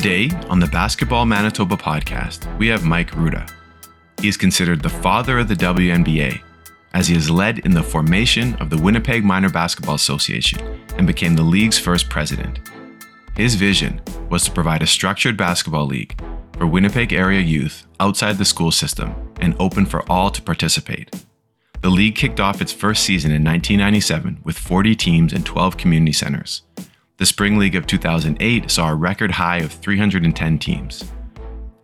Today on the Basketball Manitoba podcast, we have Mike Ruda. He is considered the father of the WMBA, as he has led in the formation of the Winnipeg Minor Basketball Association and became the league's first president. His vision was to provide a structured basketball league for Winnipeg area youth outside the school system and open for all to participate. The league kicked off its first season in 1997 with 40 teams and 12 community centers. The Spring League of 2008 saw a record high of 310 teams.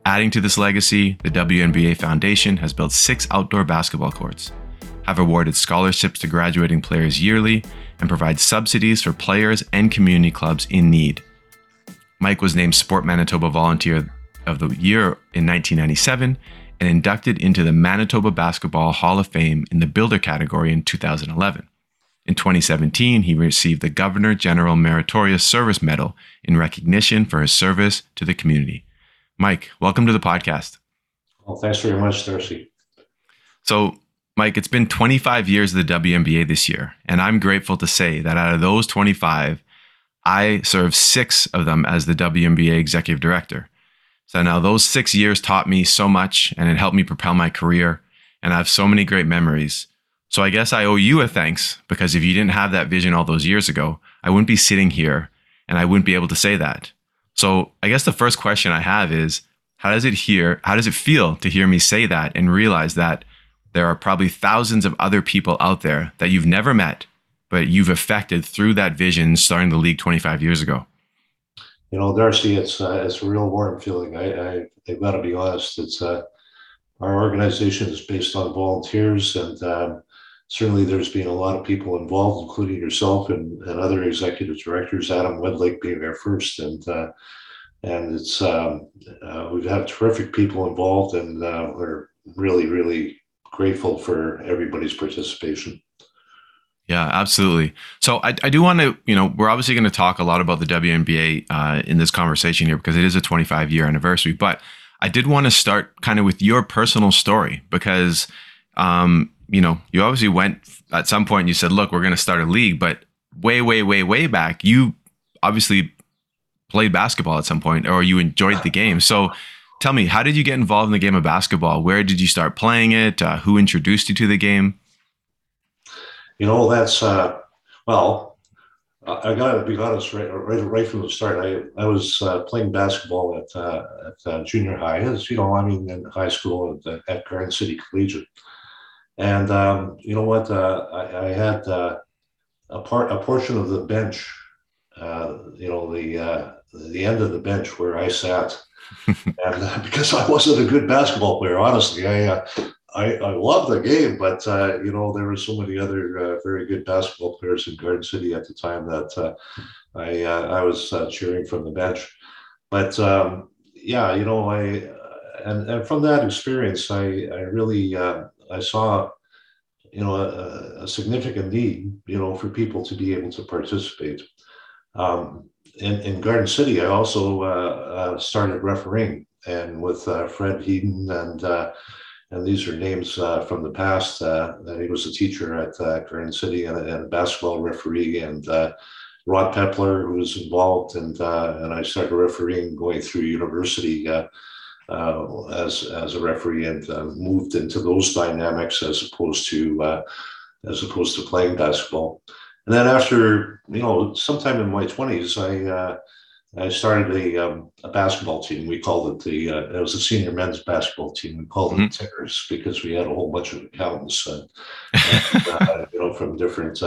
Adding to this legacy, the WMBA Foundation has built six outdoor basketball courts, have awarded scholarships to graduating players yearly, and provides subsidies for players and community clubs in need. Mike was named Sport Manitoba Volunteer of the Year in 1997 and inducted into the Manitoba Basketball Hall of Fame in the Builder category in 2011. In 2017, he received the Governor General Meritorious Service Medal in recognition for his service to the community. Mike, welcome to the podcast. Well, thanks very much, Darcy. So, Mike, it's been 25 years of the WMBA this year, and I'm grateful to say that out of those 25, I served six of them as the WMBA executive director. So now those six years taught me so much and it helped me propel my career, and I have so many great memories. So I guess I owe you a thanks because if you didn't have that vision all those years ago, I wouldn't be sitting here and I wouldn't be able to say that. So I guess the first question I have is how does it hear how does it feel to hear me say that and realize that there are probably thousands of other people out there that you've never met but you've affected through that vision starting the league 25 years ago? You know, Darcy, it's uh, it's a real warm feeling. I, I I've got to be honest. It's uh, our organization is based on volunteers, and um, certainly there's been a lot of people involved, including yourself and, and other executive directors, Adam Wedlake being our first. And uh, and it's um, uh, we've had terrific people involved, and uh, we're really, really grateful for everybody's participation. Yeah, absolutely. So I, I do want to, you know, we're obviously going to talk a lot about the WMBA uh, in this conversation here because it is a 25 year anniversary. But I did want to start kind of with your personal story because um, you know, you obviously went at some point. You said, "Look, we're going to start a league," but way, way, way, way back, you obviously played basketball at some point, or you enjoyed the game. So, tell me, how did you get involved in the game of basketball? Where did you start playing it? Uh, who introduced you to the game? You know, that's uh, well. I got to be honest, right, right, right from the start. I, I was uh, playing basketball at, uh, at uh, junior high, as you know, I mean, in high school at, at City Collegiate. And um, you know what? Uh, I, I, had uh, a part, a portion of the bench. Uh, you know, the uh, the end of the bench where I sat, and uh, because I wasn't a good basketball player, honestly, I uh, I, I loved the game, but you know, there were so many other very good basketball players in Garden City at the time that I I was cheering from the bench. But um, yeah, you know, I and, and from that experience, I I really I saw, you know, a, a, significant need, you know, for people to be able to participate. Um, in, in Garden City, I also uh, uh, started refereeing, and with uh, Fred Heaton, and uh, and these are names uh, from the past. Uh, he was a teacher at Garden City and, and, a basketball referee, and Rod Pepler, who was involved, and and I started refereeing going through university uh, as as a referee and uh, moved into those dynamics as opposed to uh, as opposed to playing basketball. And then after you know, sometime in my twenties, I uh, I started a, um, a basketball team. We called it the uh, it was a senior men's basketball team. We called mm-hmm. it Tickers because we had a whole bunch of accountants, and, uh, you know, from different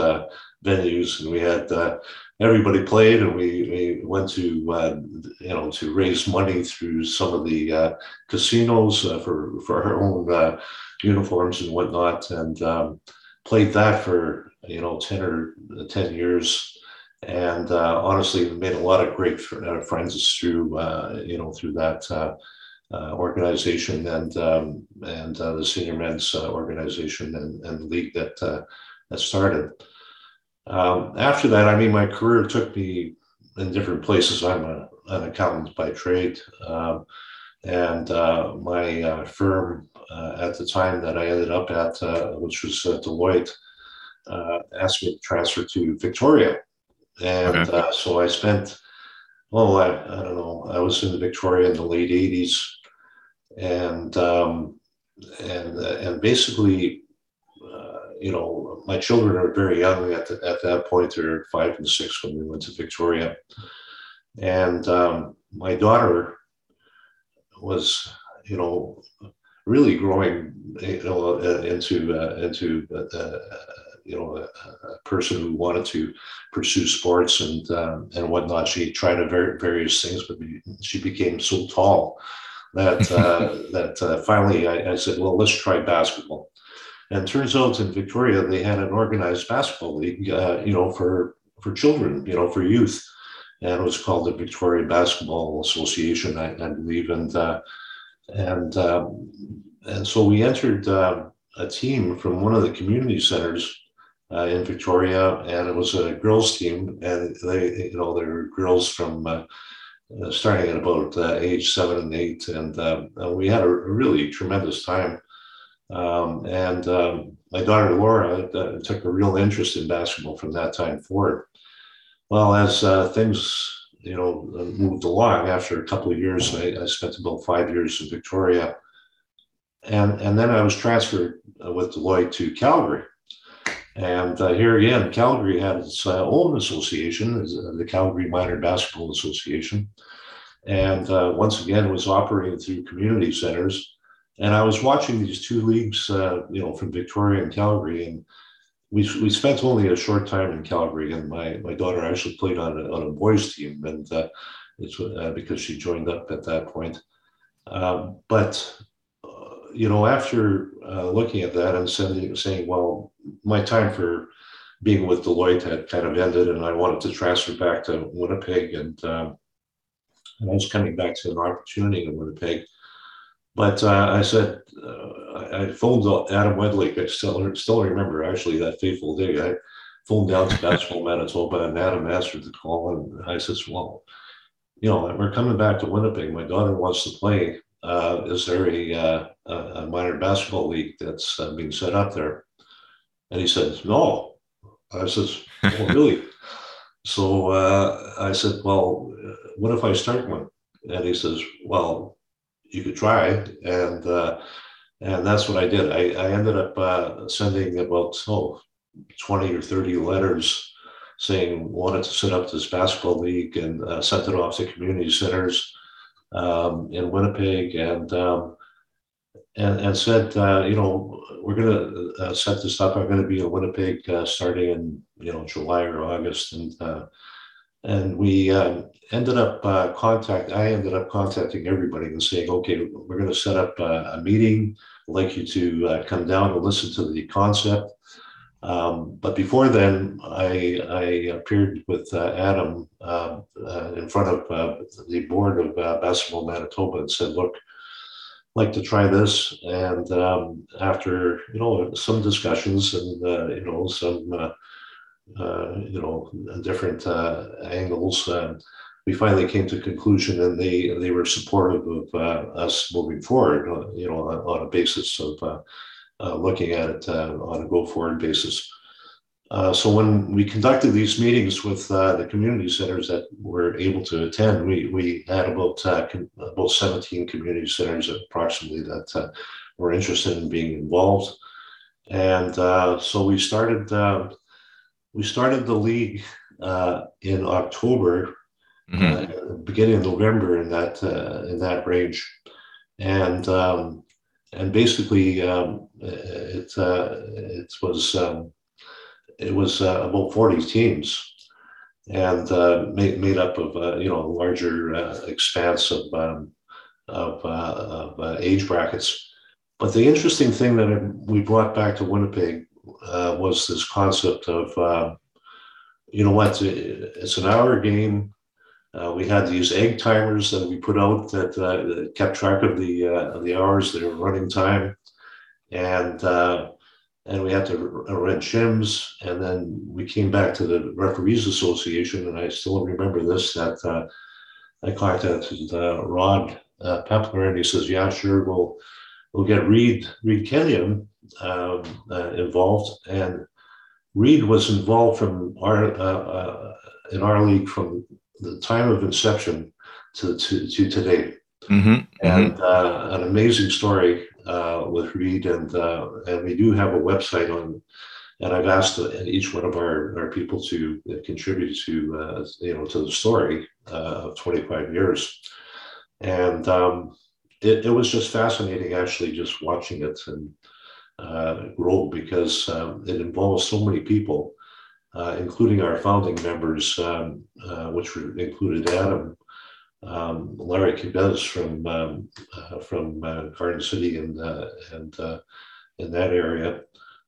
venues, and we had everybody played, and we, we went to uh, you know to raise money through some of the uh, casinos uh, for for our own uh, uniforms and whatnot, and um, played that for you know ten or ten years. And uh, honestly, made a lot of great uh, friends through you know through that organization and um, and the senior men's organization and, and league that that started. Um, after that, I mean, my career took me in different places. I'm a, an accountant by trade. Um, and uh, my uh, firm uh, at the time that I ended up at, uh, which was uh, Deloitte, uh, asked me to transfer to Victoria. And okay. so I spent oh, I, I don't know. I was in Victoria in the late '80s, and um, and and basically, you know, my children are very young at the, at that point. They're five and six when we went to Victoria, and um, my daughter was, you know, really growing, you know, into uh, into uh, you know a, a, person who wanted to pursue sports and um, and whatnot. She tried a various things, but she became so tall that uh, that uh, finally I, I, said, well, let's try basketball. And turns out in Victoria they had an organized basketball league, uh, you know, for for children, you know, for youth, and it was called the Victoria Basketball Association, I, I believe, and uh, and um, and so we entered uh, a team from one of the community centers uh, in Victoria, and it was a girls' team, and they, you know, they were girls from uh, starting at about uh, age seven and eight, and, um, and, we had a really tremendous time. Um, and um, my daughter Laura uh, took a real interest in basketball from that time forward. Well, as things you know moved along, after a couple of years, I, I spent about five years in Victoria and and then I was transferred with Deloitte to Calgary, and uh, here again, Calgary had its uh, own association, uh, the Calgary Minor Basketball Association. And uh, once again, it was operating through community centers. And I was watching these two leagues, uh, you know, from Victoria and Calgary. And we, we spent only a short time in Calgary. And my, my daughter actually played on a, on a boys' team. And uh, it's because she joined up at that point. Um, but you know, after uh, looking at that and sending, saying, well, my time for being with Deloitte had kind of ended, and I wanted to transfer back to Winnipeg, and um, and I was coming back to an opportunity in Winnipeg. But uh, I said, uh, I phoned Adam Wedlake. I still still remember actually that fateful day. I phoned down to Basketball Manitoba, and Adam answered the call, and I said, well, you know, we're coming back to Winnipeg. My daughter wants to play uh, is there a, uh, a, minor basketball league that's uh, being set up there? And he says, no. I says, oh, really? so uh, I said, well, what if I start one? And he says, well, you could try. And uh, and that's what I did. I, I ended up uh, sending about oh, 20 or 30 letters saying wanted to set up this basketball league and sent it off to community centers um, in Winnipeg and um, and, and said, uh, you know, we're going to uh, set this up. I'm going to be in Winnipeg uh, starting in you know July or August, and uh, and we um, ended up uh, contact. I ended up contacting everybody and saying, okay, we're going to set up a meeting. I'd like you to come down and listen to the concept. Um, but before then, I, I appeared with uh, Adam uh, uh, in front of uh, the board of uh, Basketball Manitoba and said, "Look, I'd like to try this." And um, after you know some discussions and uh, you know some you know different uh angles, we finally came to a conclusion, and they they were supportive of us moving forward. You know, on, on a basis of uh, looking at it uh, on a go forward basis. Uh, so when we conducted these meetings with uh, the community centers that were able to attend, we, we had about uh, com- about 17 community centers approximately that uh, were interested in being involved. And uh so we started we started the league in October, mm-hmm. beginning of November in that in that range, and um, and basically um, it uh, it was um, it was uh, about 40 teams and uh, made, made up of uh, you know a larger uh, expanse of um, of, uh, of age brackets but the interesting thing that we brought back to Winnipeg was this concept of you know what it's an hour game. Uh, we had these egg timers that we put out that, uh, that kept track of the uh, of the hours that were running time, and uh, and we had to rent shims. And then we came back to the referees association, and I still remember this that uh, I contacted uh, Rod uh, Pepler, and he says, "Yeah, sure, we'll we'll get Reed Reed Kenyon um, involved." And Reed was involved from our in our league from the time of inception to to, to today. Mm-hmm. And uh, an amazing story uh, with Reed, and uh, and we do have a website on. And I've asked each one of our, our people to contribute to uh, you know to the story uh, of 25 years, and um, it, it was just fascinating actually just watching it and uh, grow because um, it involves so many people, uh, including our founding members, um, uh, which were, included Adam, um, Larry Kibez from um, uh, from uh, Garden City and uh, and in that area,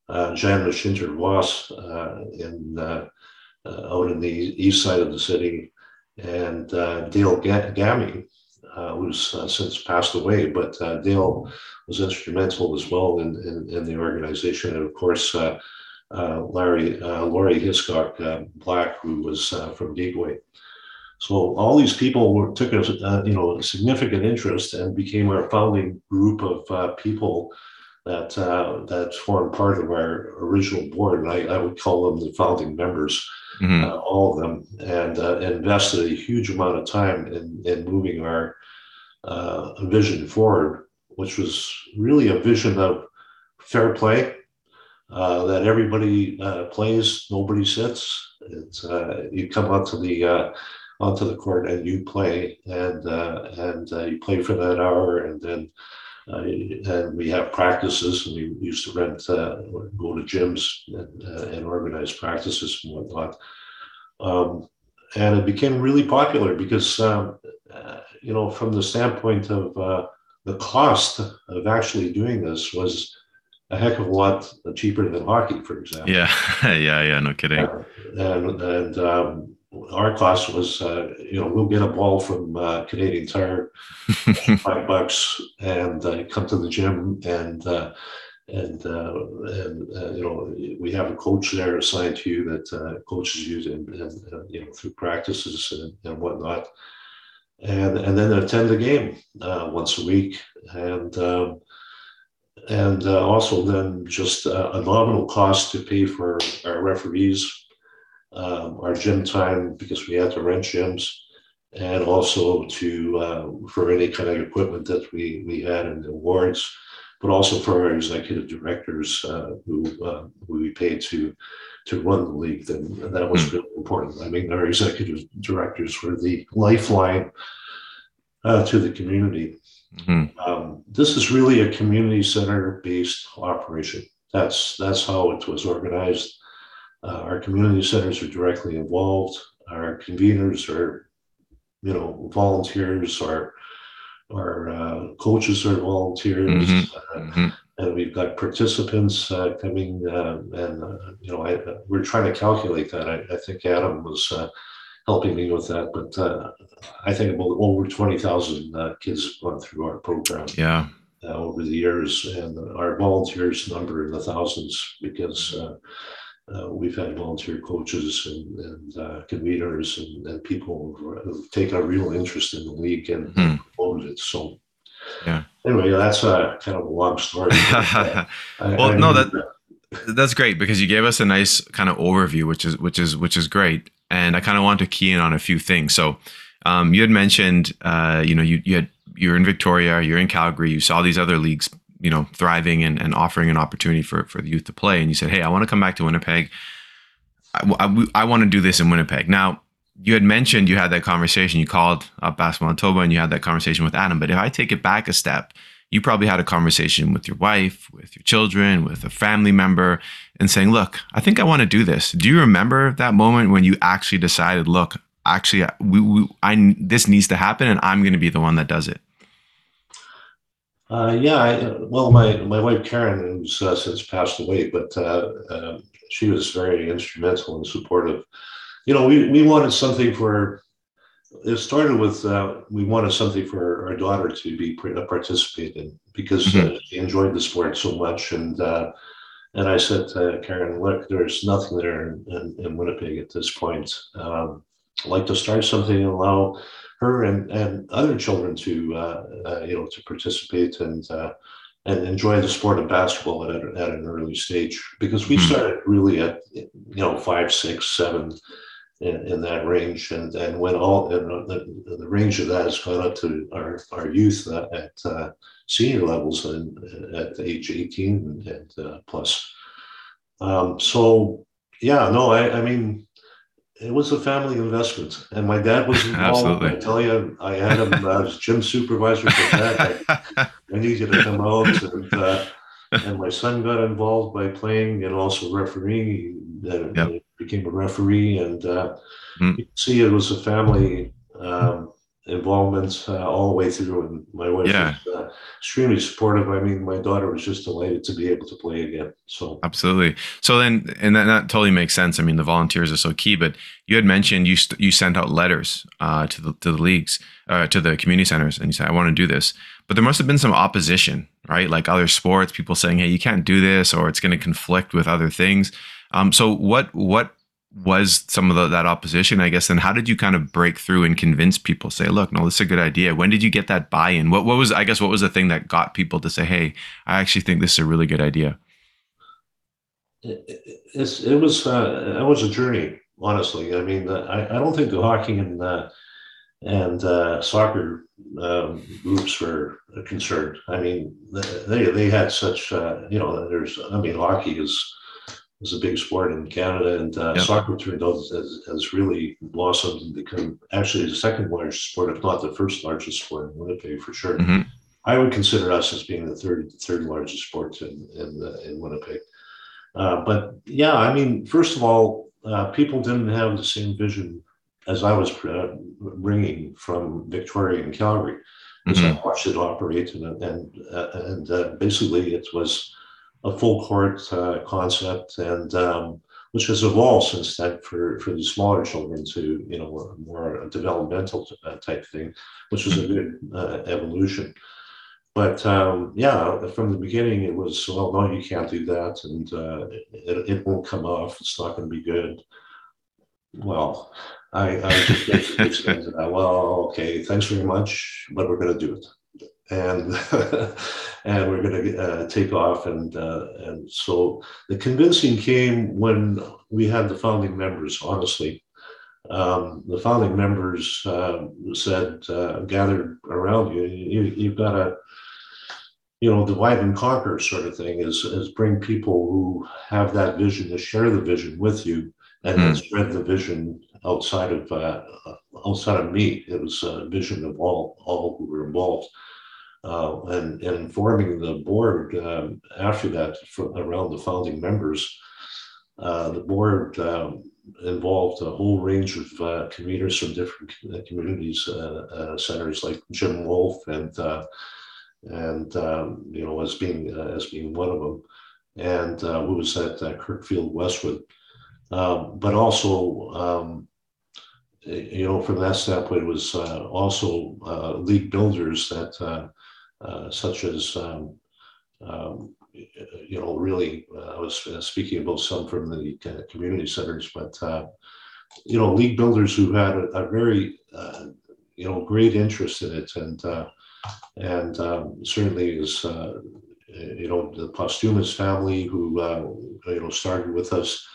Jan Machinter Voss in out in the east side of the city, and Dale Gammy uh, who's uh, since passed away, but uh, Dale was instrumental as well in, in, in the organization. And of course, uh, uh, Larry, Laurie Hiscock Black, who was from Gateway. So all these people were, took a you know a significant interest and became our founding group of people that that formed part of our original board. And I, I would call them the founding members. Mm-hmm. Uh, all of them, and uh, invested a huge amount of time in, in moving our uh, vision forward, which was really a vision of fair play, uh, that everybody uh, plays, nobody sits. It's uh, you come onto the uh, onto the court and you play, and uh, and you play for that hour, and then. And we have practices, and we used to rent, go to gyms and, and organize practices and whatnot. Um, and it became really popular because um, uh, you know, from the standpoint of uh, the cost of actually doing this was a heck of a lot cheaper than hockey, for example. Yeah, yeah, yeah, no kidding. Uh, and and um, our cost was, uh, you know, we'll get a ball from uh, Canadian Tire, five bucks, and uh, come to the gym and. and and you know we have a coach there assigned to you that coaches you and, and you know through practices and, and whatnot and and then attend the game uh, once a week, and um, and uh, also then just a, nominal cost to pay for our referees, um, our gym time because we had to rent gyms, and also to uh, for any kind of equipment that we we had in the awards, but also for our executive directors uh, who uh, we paid to to run the league, then that was hmm. really important. I mean, our executive directors were the lifeline uh, to the community. Mm-hmm. Um, this is really a community center based operation. That's that's how it was organized. Uh, our community centers are directly involved. Our conveners are, you know, volunteers. Our our uh, coaches are volunteers. Mm-hmm. Uh, mm-hmm and we've got participants uh, coming, uh, and uh, you know, I, we're trying to calculate that. I, I think Adam was uh, helping me with that, but uh, I think about over twenty thousand uh, kids have gone through our program. Yeah. over the years, and our volunteers number in the thousands because we've had volunteer coaches and, and conveners and, and people who've taken a real interest in the league and mm-hmm. promoted it. So yeah. Anyway, that's a kind of a long story. well, I no, that, that that's great because you gave us a nice kind of overview, which is which is which is great. And I kind of want to key in on a few things. So, um, you had mentioned, uh, you know, you you had you're in Victoria, you're in Calgary, you saw these other leagues, you know, thriving and, and offering an opportunity for for the youth to play, and you said, hey, I want to come back to Winnipeg. I, want to do this in Winnipeg. Now, you had mentioned you had that conversation. You called up Basketball Manitoba and you had that conversation with Adam. But if I take it back a step, you probably had a conversation with your wife, with your children, with a family member, and saying, "Look, I think I want to do this." Do you remember that moment when you actually decided, "Look, actually, we, we I this needs to happen, and I'm going to be the one that does it"? Uh, yeah, I, well, my my wife Karen, who's uh, since passed away, but uh, um, she was very instrumental and supportive you know, we, we wanted something for, it started with, uh, we wanted something for our daughter to be uh, participate in because mm-hmm. uh, she enjoyed the sport so much. And, uh, and I said to Karen, look, there's nothing there in, in, in Winnipeg at this point. Um, I'd like to start something and allow her and, and other children to, uh, uh, you know, to participate and, and enjoy the sport of basketball at, at an early stage because we mm-hmm. started really at you know five six seven in, in that range, and and when all and the, the range of that has gone up to our our youth uh, at uh, senior levels and at age 18 and uh, plus. Um, so yeah, no, I, I mean it was a family investment, and my dad was involved. I tell you, I had him as gym supervisor for that. I, I need you to come out, and uh, and my son got involved by playing and also refereeing. Uh, yep. Became a referee, and uh, mm. you see it was a family um, involvement uh, all the way through. And my wife yeah. was uh, extremely supportive. I mean, my daughter was just delighted to be able to play again. So absolutely. So then, and that, that totally makes sense. I mean, the volunteers are so key. But you had mentioned you st- you sent out letters uh, to the to the leagues, uh, to the community centers, and you said, "I want to do this." But there must have been some opposition, right? Like other sports, people saying, "Hey, you can't do this," or it's going to conflict with other things. Um, so what what was some of the, that opposition, I guess, and how did you kind of break through and convince people? Say, look, no, this is a good idea. When did you get that buy-in? What what was I guess what was the thing that got people to say, hey, I actually think this is a really good idea? It, it, it was uh, it was a journey, honestly. I mean, I, I don't think the hockey and uh, and uh, soccer um, groups were concerned. I mean, they they had such uh, you know, there's I mean, hockey is is a big sport in Canada, and uh, yep. soccer turned out has, has really blossomed and become actually the second largest sport, if not the first largest sport in Winnipeg for sure. Mm-hmm. I would consider us as being the third third largest sport in in, uh, in Winnipeg. Uh, but yeah, I mean, first of all, uh, people didn't have the same vision as I was uh, bringing from Victoria and Calgary. Mm-hmm. I watched it operate, and and, uh, and basically it was a full court uh, concept, and um, which has evolved since then for for the smaller children to you know more developmental uh, type thing, which was a good uh, evolution. But um, yeah, from the beginning, it was well, no, you can't do that, and uh, it, it won't come off. It's not going to be good. Well, I, I just basically said, well, okay, thanks very much, but we're going to do it and and we're going to uh, take off. And uh, and so the convincing came when we had the founding members. Honestly, um, the founding members uh, said, uh, gathered around you. you you've got to you know, divide and conquer sort of thing is, is bring people who have that vision to share the vision with you and mm. spread the vision outside of uh, outside of me. It was a vision of all all who were involved uh, and, and informing the board um, after that around the founding members. Uh, the board um, involved a whole range of uh, commuters from different communities, uh, uh, centers like Jim Wolf and uh, and um, you know as being as being one of them, and who was at Kirkfield Westwood, um, but also um, you know, from that standpoint, it was uh, also uh, league builders that uh, uh, such as um, um, you know, really, uh, I was uh, speaking about some from the community centers, but you know, league builders who had a, a very you know great interest in it, and and um, certainly is you know the Posthumus family who you know started with us.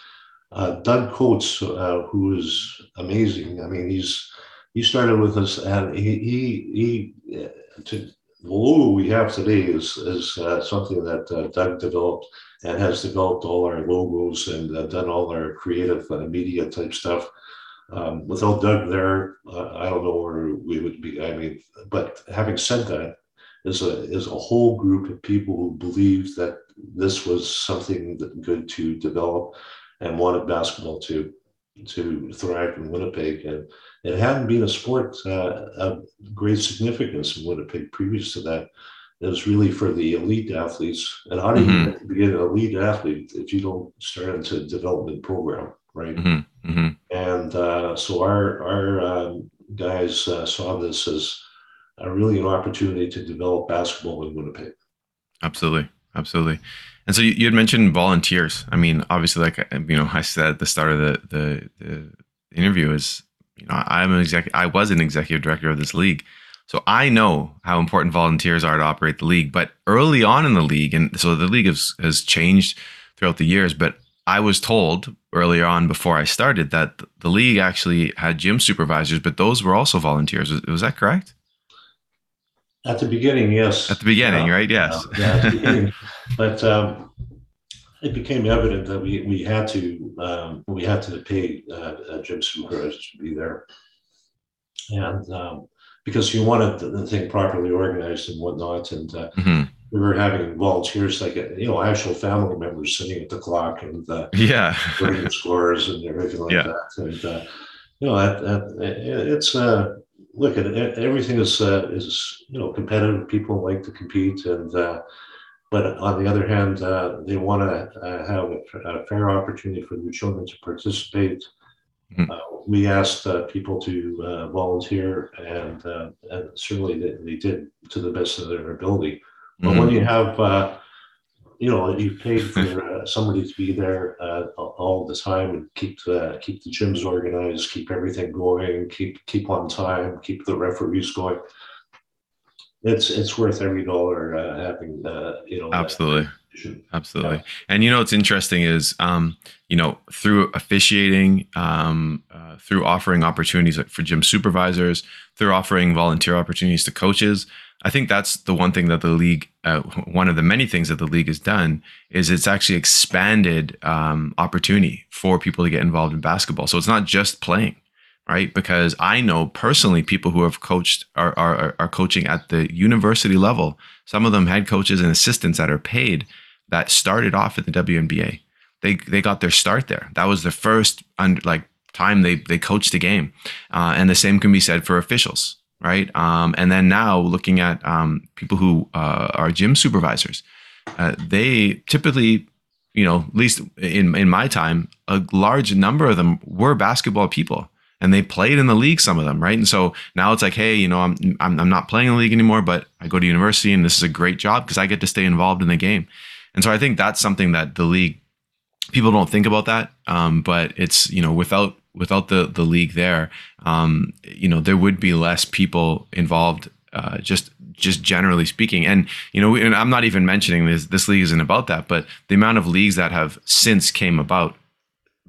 Uh, Doug Coates, uh, who is amazing. I mean, he's he started with us, and he he, he to logo we have today is is uh, something that uh, Doug developed and has developed all our logos and uh, done all our creative media type stuff. Um, without Doug there, uh, I don't know where we would be. I mean, but having said that, is a is a whole group of people who believed that this was something good to develop and wanted basketball to to thrive in Winnipeg. And it hadn't been a sport uh, of great significance in Winnipeg previous to that. It was really for the elite athletes. And how do you mm-hmm. be an elite athlete if you don't start into a development program, right? Mm-hmm. Mm-hmm. And uh, so our our um, guys uh, saw this as a really an opportunity to develop basketball in Winnipeg. Absolutely, absolutely. And so you, you had mentioned volunteers. I mean, obviously, like uh, you know, I said at the start of the the, the interview is, you know, I'm an executive. I was an executive director of this league, so I know how important volunteers are to operate the league. But early on in the league, and so the league has has changed throughout the years. But I was told earlier on before I started that the league actually had gym supervisors, but those were also volunteers. Was, was that correct? At the beginning, yes. At the beginning, right? Yes. yeah, but um, it became evident that we, we had to um, we had to pay uh, gym supervisors to be there, and um, because you wanted the thing properly organized and whatnot, and uh, mm-hmm. we were having volunteers like you know actual family members sitting at the clock and uh, yeah, writing scores and everything like yeah. that, and uh, you know that, that it's uh, look at it, everything is uh, is you know competitive. People like to compete and but on the other hand, uh, they want to uh, have a, a, fair opportunity for their children to participate. Mm-hmm. Uh, we asked uh, people to uh, volunteer, and, uh, and certainly they, they, did to the best of their ability. But mm-hmm. when you have, you know, you paid for somebody to be there all the time and keep the keep the gyms organized, keep everything going, keep keep on time, keep the referees going. It's it's worth every dollar uh, having uh, you know absolutely. absolutely yeah. and you know what's interesting is um, you know through officiating um, uh, through offering opportunities for gym supervisors through offering volunteer opportunities to coaches i think that's the one thing that the league uh, one of the many things that the league has done is it's actually expanded um, opportunity for people to get involved in basketball so it's not just playing right? Because I know personally people who have coached are, are, are coaching at the university level. Some of them head coaches and assistants that are paid that started off at the WMBA. They they got their start there. That was the first under, like time they they coached a game, uh, and the same can be said for officials, right? Um, and then now looking at um, people who uh, are gym supervisors, uh, they typically you know, at least in in my time, a large number of them were basketball people and they played in the league some of them right and so now it's like hey you know i'm i'm, I'm not playing in the league anymore but i go to university and this is a great job because i get to stay involved in the game and so i think that's something that the league people don't think about that um, but it's you know without without the the league there um, you know there would be less people involved uh, just just generally speaking and you know and i'm not even mentioning this this league isn't about that but the amount of leagues that have since came about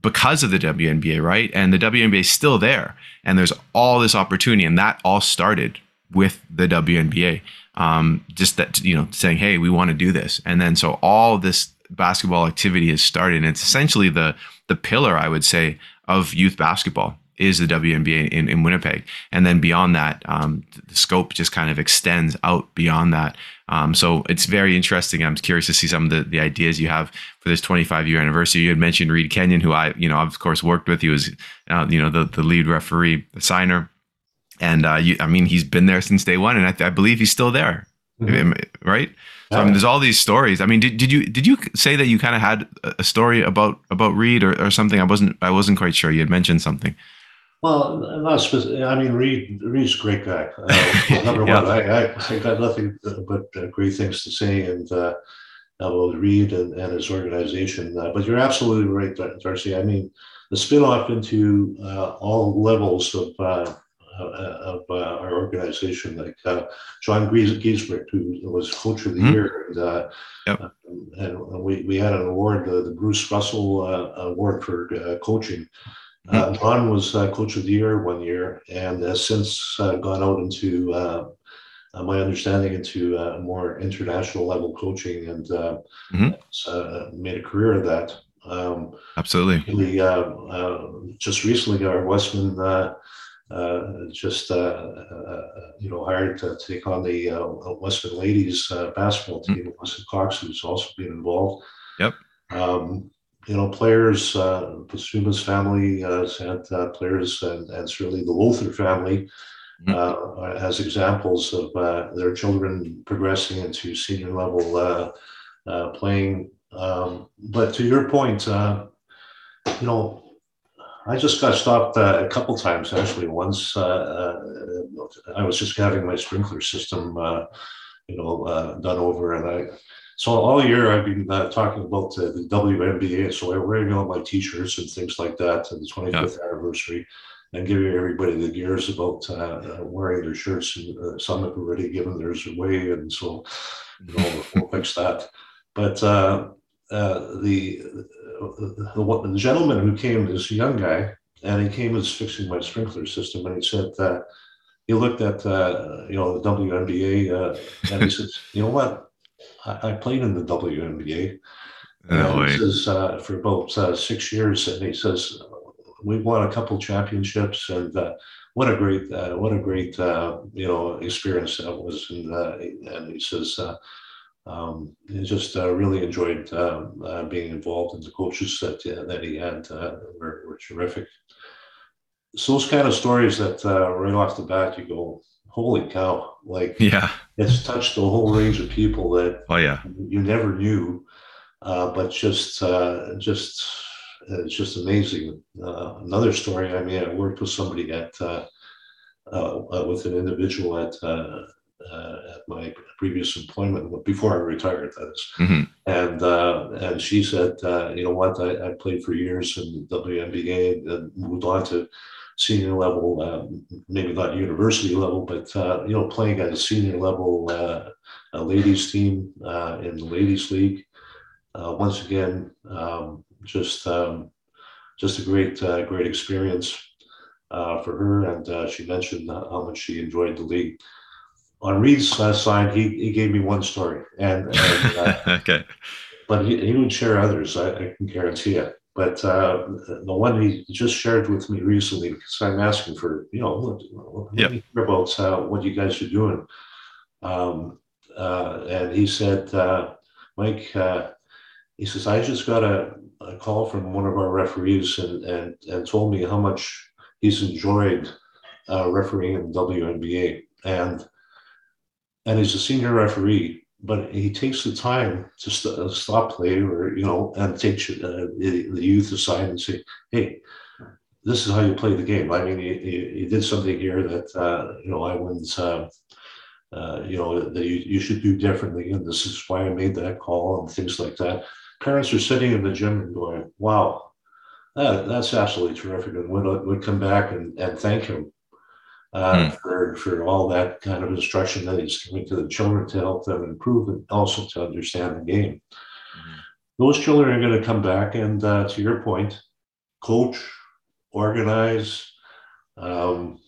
because of the WMBA, right? And the WMBA is still there, and there's all this opportunity, and that all started with the WMBA. Um, just that you know, saying, "Hey, we want to do this," and then so all this basketball activity has started. And it's essentially the the pillar, I would say, of youth basketball is the WMBA in, in Winnipeg. And then beyond that, um, the scope just kind of extends out beyond that. Um, so it's very interesting. I'm curious to see some of the, the ideas you have for this 25 year anniversary. You had mentioned Reed Kenyon, who I, you know, of course worked with. He was, uh, you know, the, the lead referee, the signer. And uh, you, I mean, he's been there since day one, and I, I believe he's still there, mm-hmm. right? So I mean, there's all these stories. I mean, did, did you did you say that you kind of had a story about about Reed or, or something? I wasn't I wasn't quite sure. You had mentioned something. Well. I mean, Reed. Reed's a great guy. Uh, number yeah. one, I, I, I, got nothing but uh, great things to say and uh, about Reed and, and his organization. Uh, but you're absolutely right, Darcy. I mean, the spin-off into uh, all levels of uh, of our organization, like John Giesbrecht, who was coach of the mm-hmm. year, and, yep. and we, we had an award, the Bruce Russell Award for coaching. Uh, Ron was uh, coach of the year one year and has since uh, gone out into uh, uh, my understanding into uh, more international level coaching and mm-hmm. made a career of that. Um, Absolutely. We just recently our Westman just you know hired to take on the Westman ladies basketball team. Mm-hmm. Cox, who's also been involved. Yep. Um, you know, players, uh, Pasuma's family uh, has had uh, players, and, and certainly the Lothar family mm-hmm. uh, has examples of uh, their children progressing into senior level uh, uh, playing. Um, but to your point, you know, I just got stopped a couple times actually. Once I was just having my sprinkler system, you know, done over, and I so all year I've been uh, talking about uh, the WMBA. So I'm wearing all my T-shirts and things like that, and the 25th yeah. anniversary, and giving everybody the gears about uh, wearing their shirts. And uh, some have already given theirs away, and so you know we'll fix that. But uh, uh, the the, the, the gentleman who came, this young guy, and he came as fixing my sprinkler system, and he said uh, he looked at uh, you know the WMBA, uh, and he says, you know what, I, I played in the WMBA. And he says uh, for about uh, six years, and he says we won a couple championships, and uh, what a great, uh, what a great, uh, you know, experience that was. And, uh, and he says um, he just really enjoyed um, being involved, in the coaches that that he had were, were terrific. So those kind of stories that right off the bat, you go, holy cow! Like, yeah, it's touched a whole range of people that oh yeah you never knew uh, but just uh, just it's just amazing. Uh, another story. I mean, I worked with somebody at uh, uh, with an individual at at my previous employment before I retired. That is. Mm-hmm. and and she said, you know what, I, I, played for years in WMBA and moved on to senior level, um, maybe not university level, but uh, you know, playing at a senior level, uh, a ladies team uh, in the ladies league, uh, once again, um, just um, just a great uh, great experience uh, for her. And uh, she mentioned how much she enjoyed the league. On Reed's side, he, he gave me one story, and, and uh, okay, but he, he would share others. I, I can guarantee it. But uh, the one he just shared with me recently, because I'm asking for, you know, let, yep. hear about what you guys are doing. Um, and he said, Mike, he says, I just got a, a call from one of our referees and, and, and told me how much he's enjoyed uh, refereeing in the WMBA. And, and he's a senior referee, but he takes the time to st- uh, stop play or, you know, and take uh, the, youth aside and say, hey, this is how you play the game. I mean, he, did something here that, uh, you know, I wouldn't, uh, uh, you know, that you, you should do differently. And this is why I made that call and things like that parents are sitting in the gym and going, wow, that, that's absolutely terrific. And would, would come back and, and thank him uh, hmm. for, for all that kind of instruction that he's giving to the children to help them improve and also to understand the game. Hmm. Those children are going to come back and, uh, to your point, coach, organize, um,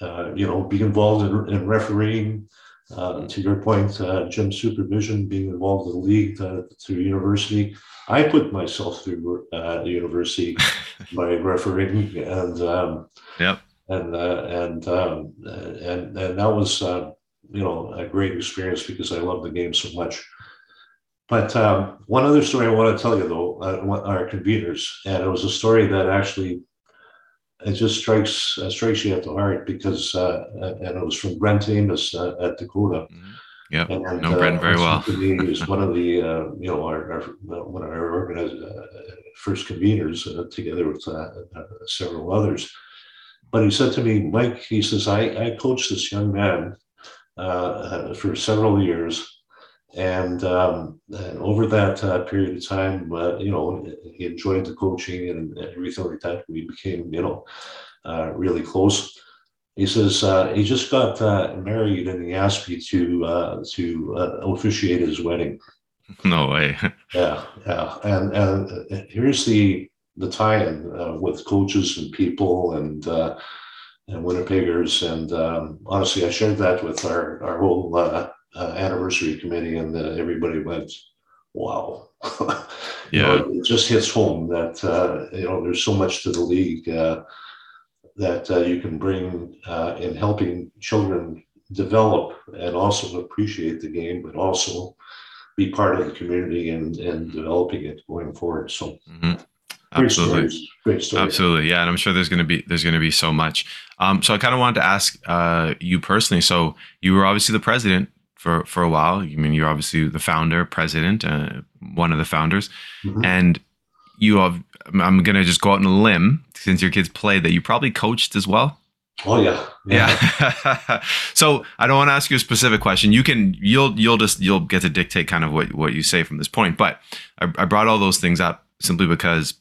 uh, you know, be involved in, in refereeing, uh, to your point, uh, gym supervision, being involved in the league uh, through university. I put myself through uh, the university by refereeing, and um, yep. And uh, and, um, and and that was uh, you know a great experience because I love the game so much. But um, one other story I want to tell you though, our conveners, and it was a story that actually it just strikes uh, strikes you at the heart because uh, and it was from Brent Amos uh, at Dakota. Mm-hmm. Yeah, and, know Brent very well. He's one of the uh, you know our, our, one of our organized uh, first conveners uh, together with several others. But he said to me, Mike, he says, I, I coached this young man for several years and, um, and over that uh, period of time, uh, you know, he enjoyed the coaching and everything like that. We became, you know, uh, really close. He says uh, he just got uh, married, and he asked me to uh, to officiate his wedding. No way. yeah, yeah, and and here's the the tie-in with coaches and people and and Winnipeggers, and um, honestly, I shared that with our our whole uh, anniversary committee, and uh, everybody went, "Wow!" yeah, know, it just hits home that uh, you know there's so much to the league uh, that uh, you can bring uh, in helping children develop and also appreciate the game, but also be part of the community and and developing it going forward. So. Mm-hmm. Absolutely. Great story. Absolutely. Yeah. And I'm sure there's going to be, there's going to be so much. Um, so I kind of wanted to ask uh, you personally. So you were obviously the president for for a while. I mean, you're obviously the founder, president, uh, one of the founders, mm-hmm. and you have. I'm gonna just go out on a limb since your kids play that you probably coached as well. Oh yeah, yeah. yeah. so I don't want to ask you a specific question. You can you'll you'll just you'll get to dictate kind of what what you say from this point. But I, I brought all those things up simply because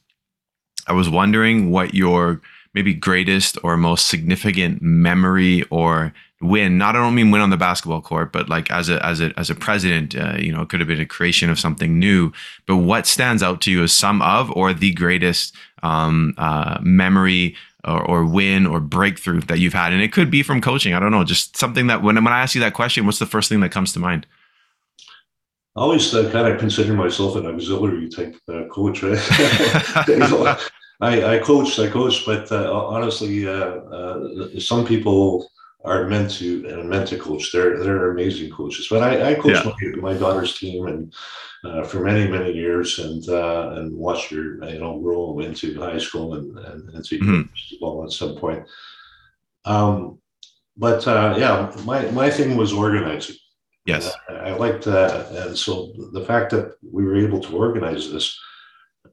I was wondering what your maybe greatest or most significant memory or win not i don't mean win on the basketball court but like as a as a as a president uh, you know it could have been a creation of something new. But what stands out to you as some of or the greatest um, uh, memory or, or, win or breakthrough that you've had? And it could be from coaching. I don't know. Just something that when, when i ask you that question what's the first thing that comes to mind I always uh, kind of consider myself an auxiliary type uh, coach. Right? I, I coach, I coach, but uh, honestly, uh, uh, some people are meant to and meant to coach. They're they're amazing coaches. But I, I coached yeah. my, my, daughter's team and uh, for many many years, and uh, and watched her you know grow into high school and and into mm-hmm. at some point. Um, but uh, yeah, my my thing was organizing. Yes, I, liked that, and so the fact that we were able to organize this.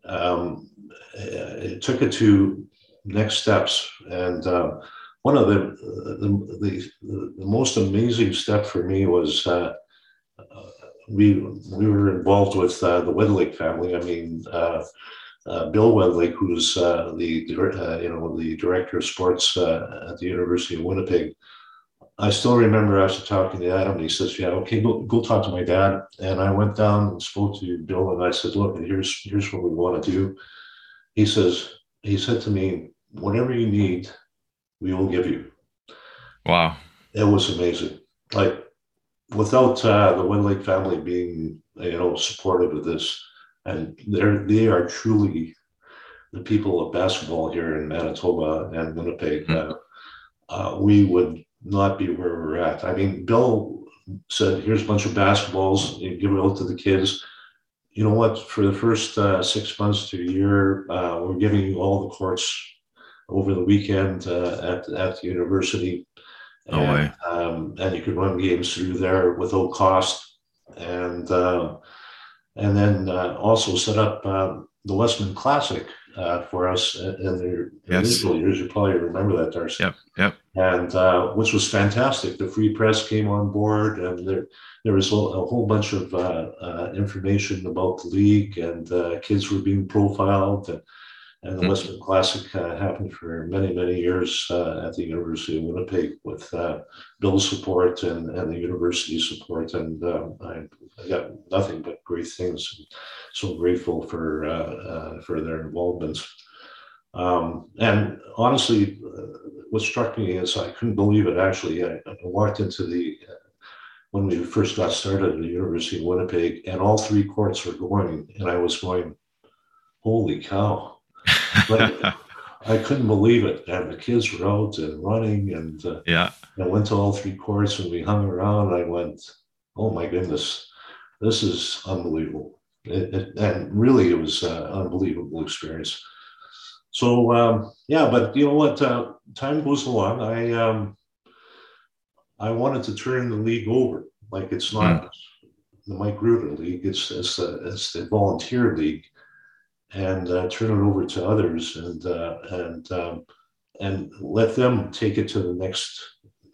Um, it took it to next steps. And uh, one of the, the, the, the, most amazing step for me was uh, uh we, we were involved with uh, the Wedlake family. I mean, uh, uh, Bill Wedlake, who's the you know the director of sports at the University of Winnipeg, I still remember after talking to Adam, he says, "Yeah, okay, go, go talk to my dad." And I went down and spoke to Bill, and I said, "Look, here's here's what we want to do." he says, he said to me, whatever you need, we will give you. Wow. It was amazing. Like without uh, the Wedlake family being, you know, supportive of this, and they're, they are truly the people of basketball here in Manitoba and Winnipeg, mm-hmm. uh, uh, we would not be where we're at. I mean, Bill said, here's a bunch of basketballs, you give it out to the kids you know what? For the first uh, six months to a year, uh, we're giving you all the courts over the weekend uh, at at the university. No and, way. Um, and you can run games through there without cost, and uh, and then uh, also set up the Wesmen Classic uh, for us in the yes. initial years. You probably remember that, Darcy. Yep. Yep. And which was fantastic. The Free Press came on board, and there there was a, whole bunch of uh, uh, information about the league, and uh, kids were being profiled. And, and the mm-hmm. Classic uh, happened for many, many years uh, at the University of Winnipeg with uh, Bill's support and, and the university's support. And um, I, I, got nothing but great things. So grateful for for their involvement. Um, and honestly, what struck me is I couldn't believe it. Actually, I, I walked into the when we first got started at the University of Winnipeg, and all three courts were going, and I was going, "Holy cow!" But I couldn't believe it, and the kids were out and running, and uh, yeah, I went to all three courts, and we hung around. I went, "Oh my goodness, this is unbelievable!" It, it, and really, it was an unbelievable experience. So um, yeah, but you know what? Uh, time goes along. I um, I wanted to turn the league over. Like it's not mm. the Mike Ruda League, it's, it's, the, it's the volunteer league and uh, turn it over to others and, uh, and, um, and let them take it to the next,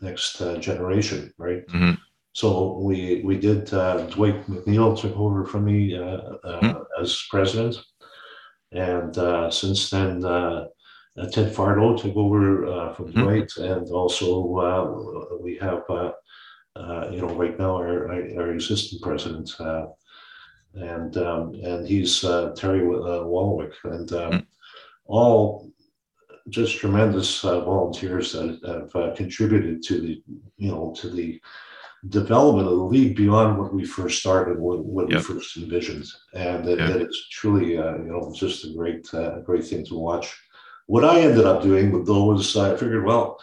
next uh, generation, right? Mm-hmm. So we, we did, uh, Dwight McNeil took over from me mm-hmm. as president. And since then, uh, Ted Fardo took over uh, from mm-hmm. Dwight, and also uh, we have, you know, right now our, our existing president, and um, and he's Terry Wallwick, and um, mm-hmm. all just tremendous volunteers that have contributed to the, you know, to the development of the league beyond what we first started, what, what yep. we first envisioned, and it, yep. it's truly, uh, you know, just a great, uh, great thing to watch what I ended up doing with those, I figured, well,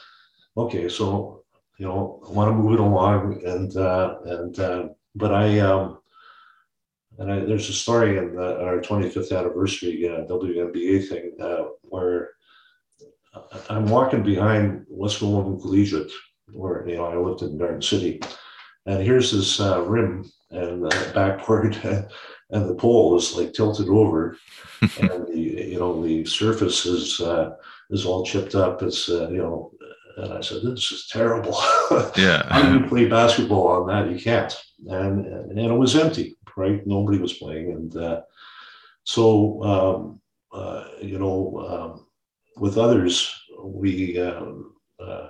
okay, so you know, I want to move it along, and uh, and uh, but I um, and I, there's a story in the, our 25th anniversary uh, WMBA thing uh, where I'm walking behind West Kildonan Collegiate, where you know I lived in Garden City, and here's this uh, rim and uh, backboard, and the pole is like tilted over, and the you know the surface is uh, is all chipped up. It's uh, you know, and I said this is terrible. Yeah, how do you play basketball on that? You can't. And and it was empty, right? Nobody was playing, and uh, so um, uh, you know, um, with others, we um, uh,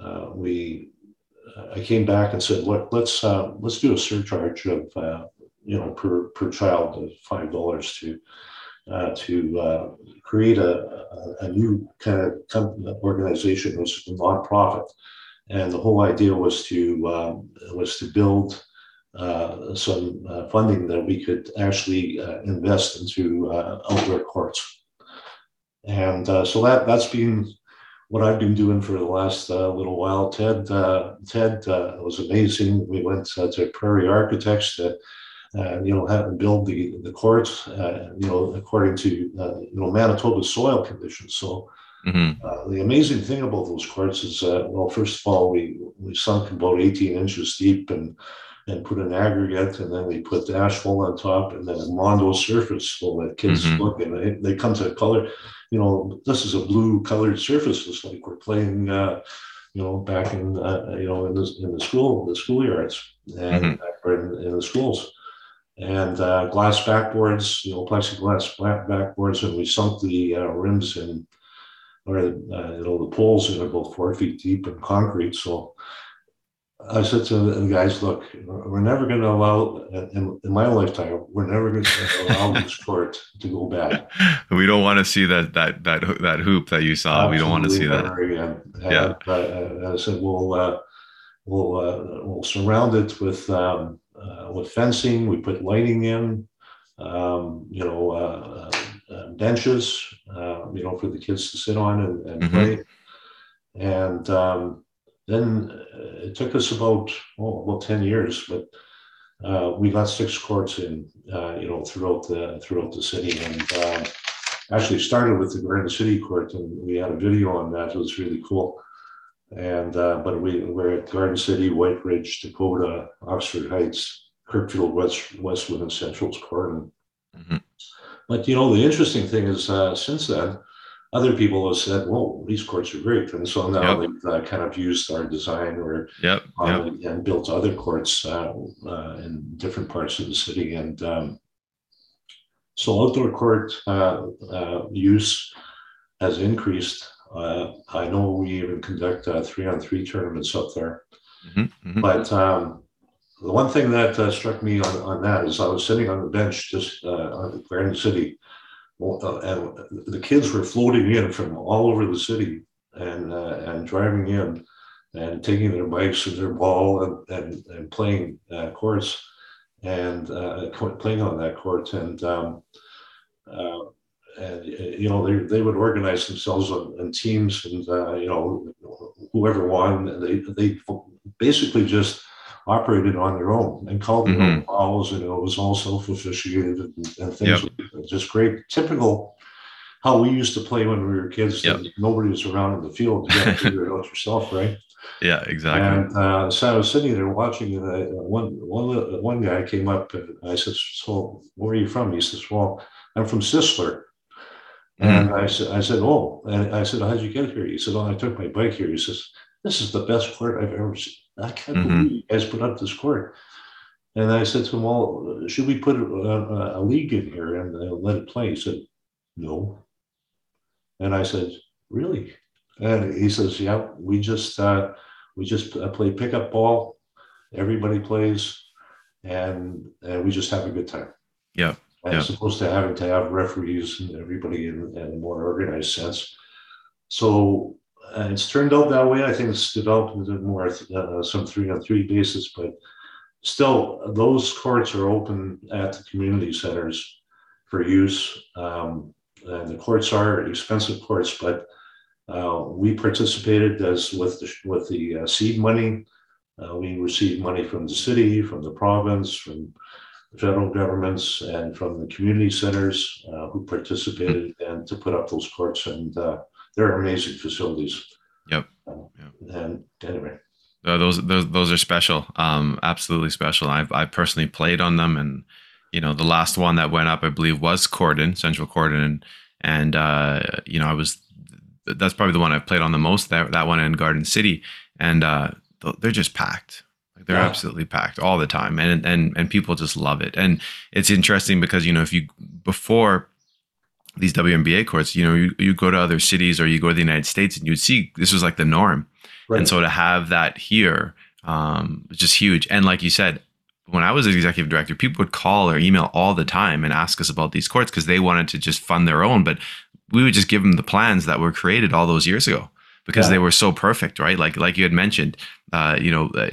uh, we I came back and said, Look, let's uh, let's do a surcharge of uh, you know per per child of five dollars to uh, to uh, create a, a, new kind of company, organization. Was a nonprofit, and the whole idea was to um, was to build uh, some uh, funding that we could actually uh, invest into uh, outdoor courts. And so that that's been what I've been doing for the last little while. Ted Ted was amazing. We went to Prairie Architects uh, you know, have build the the courts, uh, you know, according to uh, you know Manitoba soil conditions. So mm-hmm. Uh, the amazing thing about those courts is, uh, well, first of all, we we sunk about 18 inches deep and and put an aggregate, and then we put the asphalt on top, and then a Mondo surface so that kids mm-hmm. look and they, they come to a color. You know, this is a blue colored surface. It's like we're playing. Uh, you know, back in you know in the in the school the schoolyards and mm-hmm. in, in the schools and uh, glass backboards, you know, plexiglass backboards, and we sunk the uh, rims in, or uh, you know, the poles in about four feet deep in concrete. So I said to the guys, "Look, we're never going to allow in, in, my lifetime. We're never going to allow this court to go bad. We don't want to see that that that that hoop that you saw. Absolutely we don't want to see that again. Yeah. I, I, said, "We'll uh, we'll uh, we'll surround it with." Um, uh, with fencing. We put lighting in, um, you know, uh, uh, benches, uh, you know, for the kids to sit on and, and mm-hmm. play. And um, then it took us about, oh, about 10 years, but uh, we got six courts in, uh, you know, throughout the throughout the city, and uh, actually started with the Garden City Court, and we had a video on that. It was really cool. And uh, but we we're at Garden City, Whyte Ridge, Dakota, Oxford Heights, Kirkfield, West Westwood, and Central's Corydon. Mm-hmm. But you know, the interesting thing is, uh, since then, other people have said, "Well, these courts are great," and so now yep. they've uh, kind of used our design or yep. Um, yep. and built other courts uh, uh, in different parts of the city. And um, so, outdoor court uh, uh, use has increased uh, I know we even conduct uh, three on three tournaments up there. Mm-hmm, mm-hmm. But um, the one thing that uh, struck me on, on that is I was sitting on the bench just uh, on Garden City, uh, the kids were floating in from all over the city and uh, and driving in and taking their bikes and their ball and, and, and playing courts and playing on that court. And um, and you know they, they would organize themselves in, teams and uh, you know whoever won they they basically just operated on their own and called their mm-hmm. own fouls and it was all self-officiated and, and things yep. just great typical how we used to play when we were kids yep. nobody was around in the field you got to figure it out yourself right yeah exactly and uh, so i was sitting there watching and I, one, one, one guy came up and i said so where are you from he says well i'm from sisler and mm. I said, I said, oh, and I said, how'd you get here? He said, oh, I took my bike here. He says, this is the best court I've ever seen. I can't mm-hmm. believe you guys put up this court. And I said to him, well, should we put a, a, a league in here and uh, let it play? He said, no. And I said, really? And he says, yeah, we just uh, we just uh, play pickup ball. Everybody plays, and and we just have a good time. Yeah as yeah. opposed to having to have referees and everybody in, in a more organized sense. So uh, it's turned out that way. I think it's developed into more uh, some three on three basis, but still, those courts are open at the community centers for use. Um, and the courts are expensive courts, but uh, we participated as with the, with the uh, seed money. Uh, we received money from the city, from the province, from the federal governments and from the community centers uh, who participated and to put up those courts. And they're amazing facilities. Yep. Yep. And anyway. Those, those those are special, um, absolutely special. I've I personally played on them, and you know the last one that went up, I believe, was Corydon, Central Corydon, and, and uh, you know I was that's probably the one I've played on the most. That that one in Garden City, and uh, they're just packed. Like they're yeah. absolutely packed all the time, and and and people just love it. And it's interesting because you know if you before these WMBA courts, you know you, you go to other cities or you go to the United States and you'd see this was like the norm. Right. And so to have that here um, just huge. And like you said, when I was executive director, people would call or email all the time and ask us about these courts because they wanted to just fund their own. But we would just give them the plans that were created all those years ago because yeah. they were so perfect, right? Like like you had mentioned, uh, you know, uh,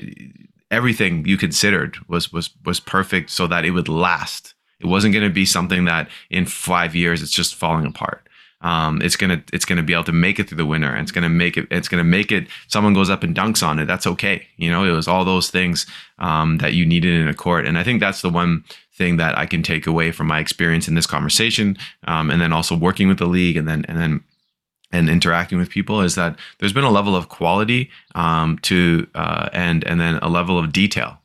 everything you considered was was was perfect so that it would last. It wasn't going to be something that in five years it's just falling apart. Um, it's gonna it's gonna be able to make it through the winter and it's gonna make it it's gonna make it someone goes up and dunks on it that's okay. You know it was all those things um, that you needed in a court and i think that's the one thing that i can take away from my experience in this conversation um, and then also working with the league and then and then and interacting with people is that there's been a level of quality um, to uh, and and then a level of detail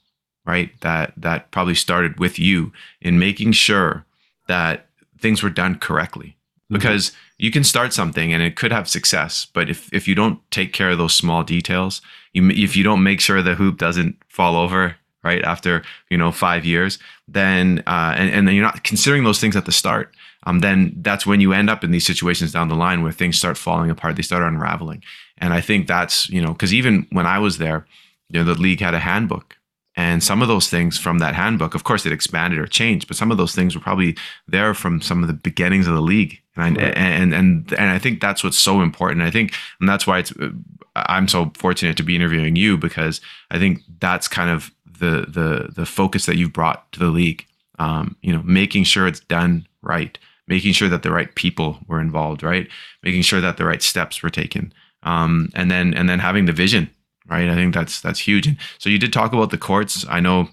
right that that probably started with you in making sure that things were done correctly mm-hmm. because mm-hmm you can start something and it could have success, but if if you don't take care of those small details, you if you don't make sure the hoop doesn't fall over right after you know five years, then uh, and and then you're not considering those things at the start, um, then that's when you end up in these situations down the line where things start falling apart, they start unraveling, and I think that's you know because even when I was there, you know the league had a handbook and some of those things from that handbook, of course, it expanded or changed, but some of those things were probably there from some of the beginnings of the league. And I, right. and and and I think that's what's so important. I think, and that's why it's I'm so fortunate to be interviewing you because I think that's kind of the the the focus that you've brought to the league. Um, you know, making sure it's done right, making sure that the right people were involved, right, making sure that the right steps were taken, um, and then and then having the vision right? I think that's that's huge. And so you did talk about the courts. I know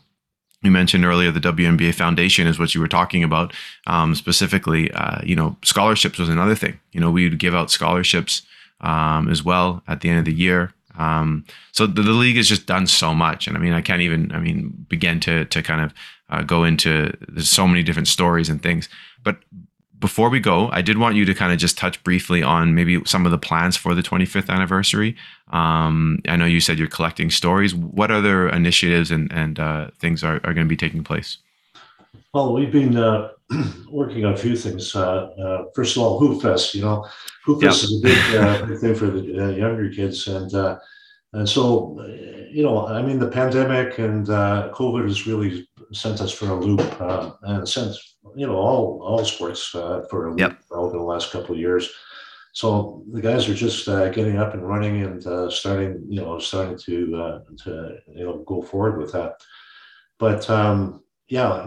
you mentioned earlier the WMBA Foundation is what you were talking about um, specifically. Uh, you know, scholarships was another thing. You know, we would give out scholarships um, as well at the end of the year. Um, so the, the, league has just done so much, and I mean, I can't even, I mean, begin to to kind of uh, go into. There's so many different stories and things, but before we go, I did want you to kind of just touch briefly on maybe some of the plans for the 25th anniversary. Um, I know you said you're collecting stories. What other initiatives and, and uh, things are, are going to be taking place? Well, we've been uh, working on a few things. Uh, uh first of all, Hoop Fest. You know, Hoop Fest is a big, uh, big thing for the uh, younger kids, and and so you know, I mean, the pandemic and COVID has really sent us for a loop, and sent you know all all sports uh, for yep. over the last couple of years. So the guys are just uh, getting up and running and uh, starting, you know, starting to uh, to you know go forward with that. But um, yeah,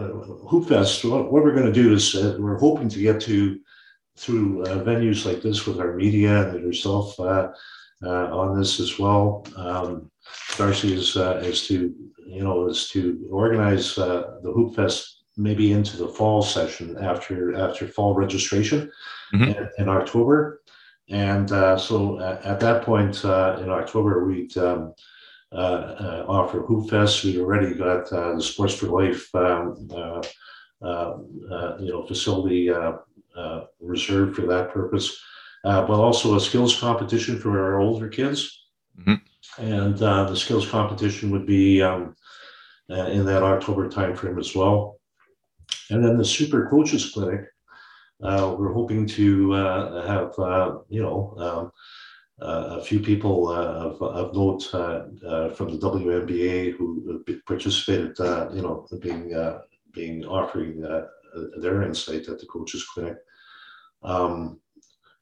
Hoop Fest. What, what we're going to do is uh, we're hoping to get to through uh, venues like this with our media and yourself on this as well. Um, Darcy is is to you know is to organize the Hoop Fest maybe into the fall session after after fall registration mm-hmm. in, in, October. And uh, so at, at, that point uh, in October, we'd um, uh, uh offer Hoop Fest. We'd already got uh, the Sports for Life, um, uh, you know, facility reserved for that purpose, but also a skills competition for our older kids. Mm-hmm. And the skills competition would be um, in that October timeframe as well. And then the Super Coaches Clinic, uh, we're hoping to uh, have, uh, you know, um, uh, a few people uh, of, of, note uh, from the WMBA who participated, you know, being being offering their insight at the Coaches Clinic. Um,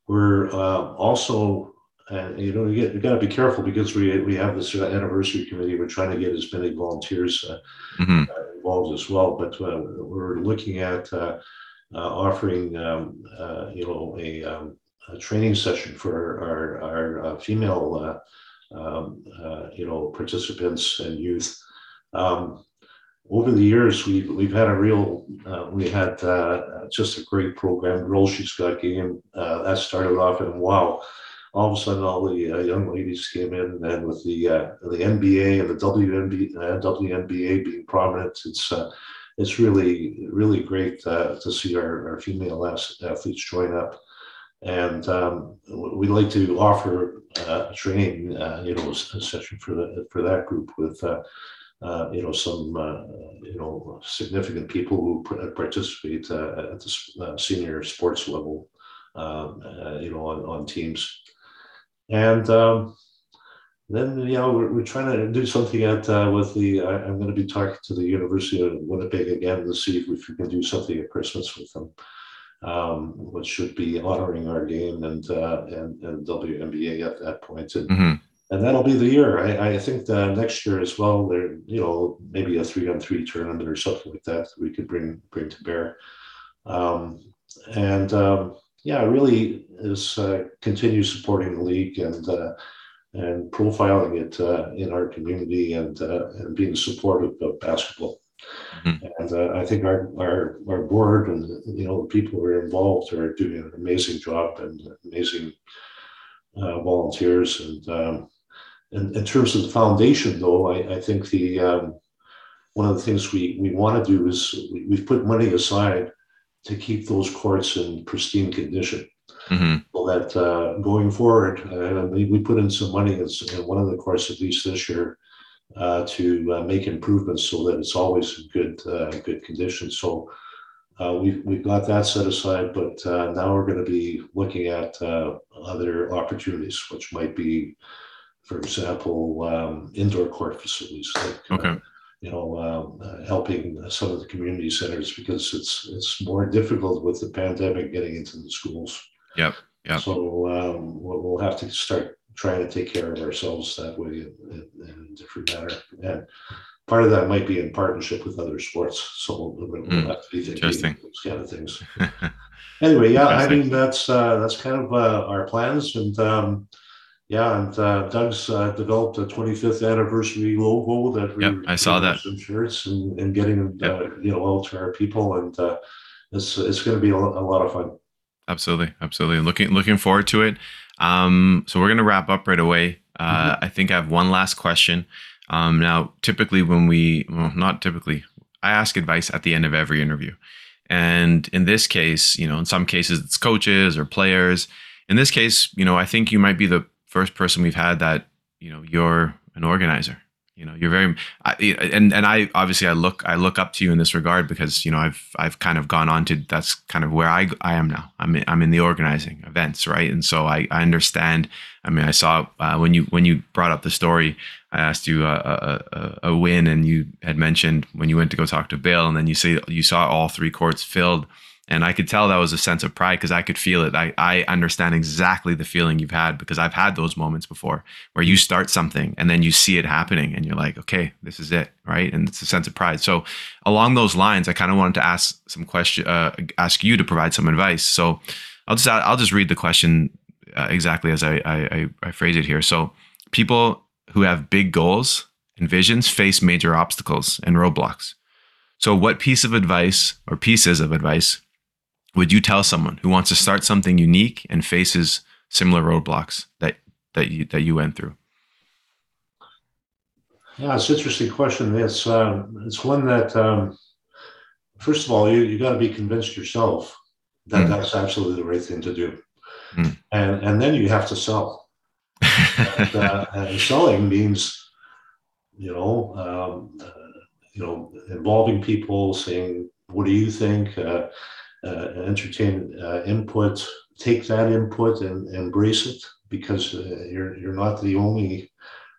we're also and you know you, get, you got to be careful because we we have this anniversary committee. We're trying to get as many volunteers uh, mm-hmm. uh, involved as well, but uh, we're looking at uh, uh, offering um, uh, you know a, um, a, training session for our our female um, you know participants and youth. Um, over the years, we've we've had a real we had just a great program. Girl, she's got game that started off and wow all of a sudden all the uh, young ladies came in, and with the uh, the NBA and the WNBA, uh, WNBA being prominent, it's uh, it's really really great uh, to see our, our female athletes join up. And um, we'd like to offer uh, training, you know, a session for the, for that group with. Uh, you know, some, uh, you know, significant people who participate uh, at the senior sports level, um, you know, on, on teams. And um, then you know we're, we're trying to do something at uh, with the. I, am going to be talking to the University of Winnipeg again to see if we can do something at Christmas with them, um, which should be honoring our game and uh, and, and WMBA at that point. And, mm-hmm. and that'll be the year. I, I think the next year as well. There, you know, maybe a three on three tournament or something like that we could bring bring to bear. Um, and um, yeah, really is uh, continue supporting the league and uh, and profiling it uh, in our community and uh, and being supportive of basketball. Mm-hmm. And uh, I think our, our our board and you know the people who are involved are doing an amazing job and amazing uh, volunteers. And um, in, in terms of the foundation, though, I, I think the um, one of the things we we want to do is we, we've put money aside to keep those courts in pristine condition. Mm-hmm. So that uh, going forward, uh, we, we put in some money in, in one of the courts, at least this year, uh, to uh, make improvements so that it's always in good uh, good condition. So uh, we've we've got that set aside, but now we're going to be looking at other opportunities, which might be, for example, um, indoor court facilities. Like, okay you know, um, uh, helping some of the community centers because it's it's more difficult with the pandemic getting into the schools. Yep. Yeah. So um, we'll, we'll, have to start trying to take care of ourselves that way in, in, in, a different manner. And part of that might be in partnership with other sports. So we'll, we'll mm, have to be thinking those kind of things. anyway, yeah, I mean that's uh, that's kind of uh, our plans and. Um, yeah, and uh, Doug's uh, developed a 25th anniversary logo that we yep, I saw that some shirts and, and getting them yep. uh, you know out to our people, and uh, it's it's going to be a, a, lot of fun. Absolutely, absolutely. Looking looking forward to it. Um, so we're going to wrap up right away. Uh, mm-hmm. I think I have one last question. Um, now, typically when we, well, not typically, I ask advice at the end of every interview, and in this case, you know, in some cases it's coaches or players. In this case, you know, I think you might be the first person we've had that you know you're an organizer. You know you're very I, and and i obviously i look i look up to you in this regard because you know i've i've kind of gone on to that's kind of where i i am now. I'm in, i'm in the organizing events right? And so i i understand. I mean i saw uh, when you when you brought up the story i asked you a, a, a win and you had mentioned when you went to go talk to bill and then you say you saw all three courts filled and I could tell that was a sense of pride because I could feel it. I, I understand exactly the feeling you've had because I've had those moments before where you start something and then you see it happening and you're like, okay, this is it, right? And it's a sense of pride. So along those lines, I kind of wanted to ask some question, uh, ask you to provide some advice. So I'll just I'll just read the question uh, exactly as I, I I phrase it here. So people who have big goals and visions face major obstacles and roadblocks. So, what piece of advice or pieces of advice would you tell someone who wants to start something unique and faces similar roadblocks that that you that you went through? Yeah, it's an interesting question. It's um, it's one that um, first of all you you got to be convinced yourself that mm. that's absolutely the right thing to do, mm. and and then you have to sell. and, uh, and selling means, you know, um, uh, you know, involving people, saying, "What do you think?" Uh, entertain uh, input, take that input and embrace it because uh, you're you're not the only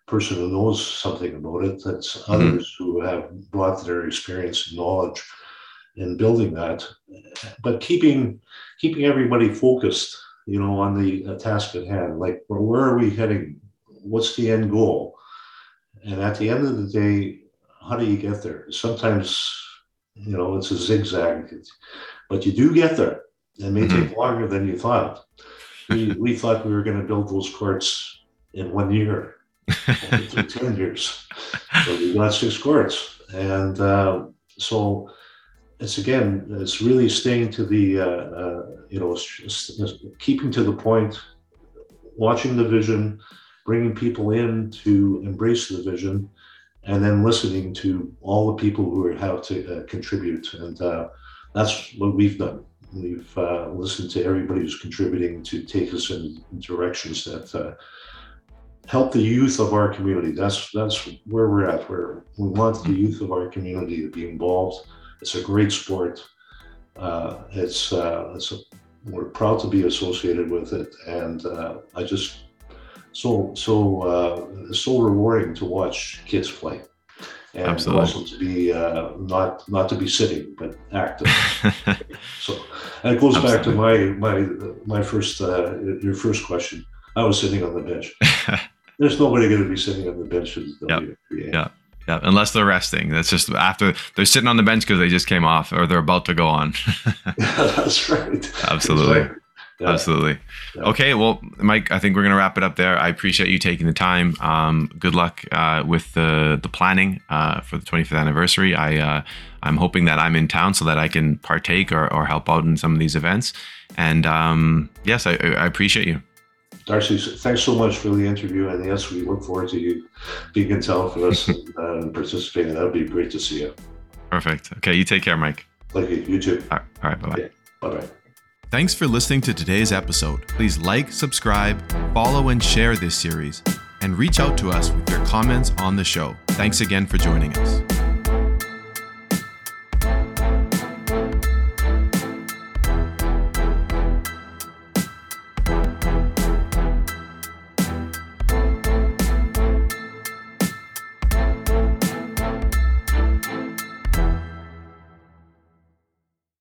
person who knows something about it. That's mm-hmm. others who have brought their experience and knowledge in building that. But keeping keeping everybody focused, you know, on the task at hand. Like, where, where are we heading? What's the end goal? And at the end of the day, how do you get there? Sometimes, you know, it's a zigzag. But you do get there. It may mm-hmm. take longer than you thought. We, we thought we were going to build those courts in one year. it took 10 years. So we got six courts. And uh, so it's again, it's really staying to the, uh, uh, you know, keeping to the point, watching the vision, bringing people in to embrace the vision, and then listening to all the people who have to uh, contribute. And uh, that's what we've done. We've uh, listened to everybody who's contributing to take us in directions that uh, help the youth of our community. That's that's where we're at. Where we want the youth of our community to be involved. It's a great sport. Uh, it's uh, it's a, we're proud to be associated with it, and uh, I just so so uh, so rewarding to watch kids play, and Absolutely. also to be uh, not not to be sitting but active. so and it goes back to my my my first uh, your first question. I was sitting on the bench. There's nobody going to be sitting on the bench in the Yep. WMBA. Yeah. Yeah, unless they're resting. That's just after they're sitting on the bench because they just came off or they're about to go on. That's right. Absolutely. Right. Yeah. Absolutely. Yeah. Okay, well, Mike, I think we're going to wrap it up there. I appreciate you taking the time. Um, good luck uh, with the the planning uh, for the 25th anniversary. I uh, I'm hoping that I'm in town so that I can partake or, or help out in some of these events. And um, yes, I, I appreciate you. Darcy, thanks so much for the interview. And yes, we look forward to you being in town for us and uh, participating. That would be great to see you. Perfect. Okay, you take care, Mike. Thank you. You too. All right, all right bye bye. Bye bye. Thanks for listening to today's episode. Please like, subscribe, follow, and share this series, and reach out to us with your comments on the show. Thanks again for joining us.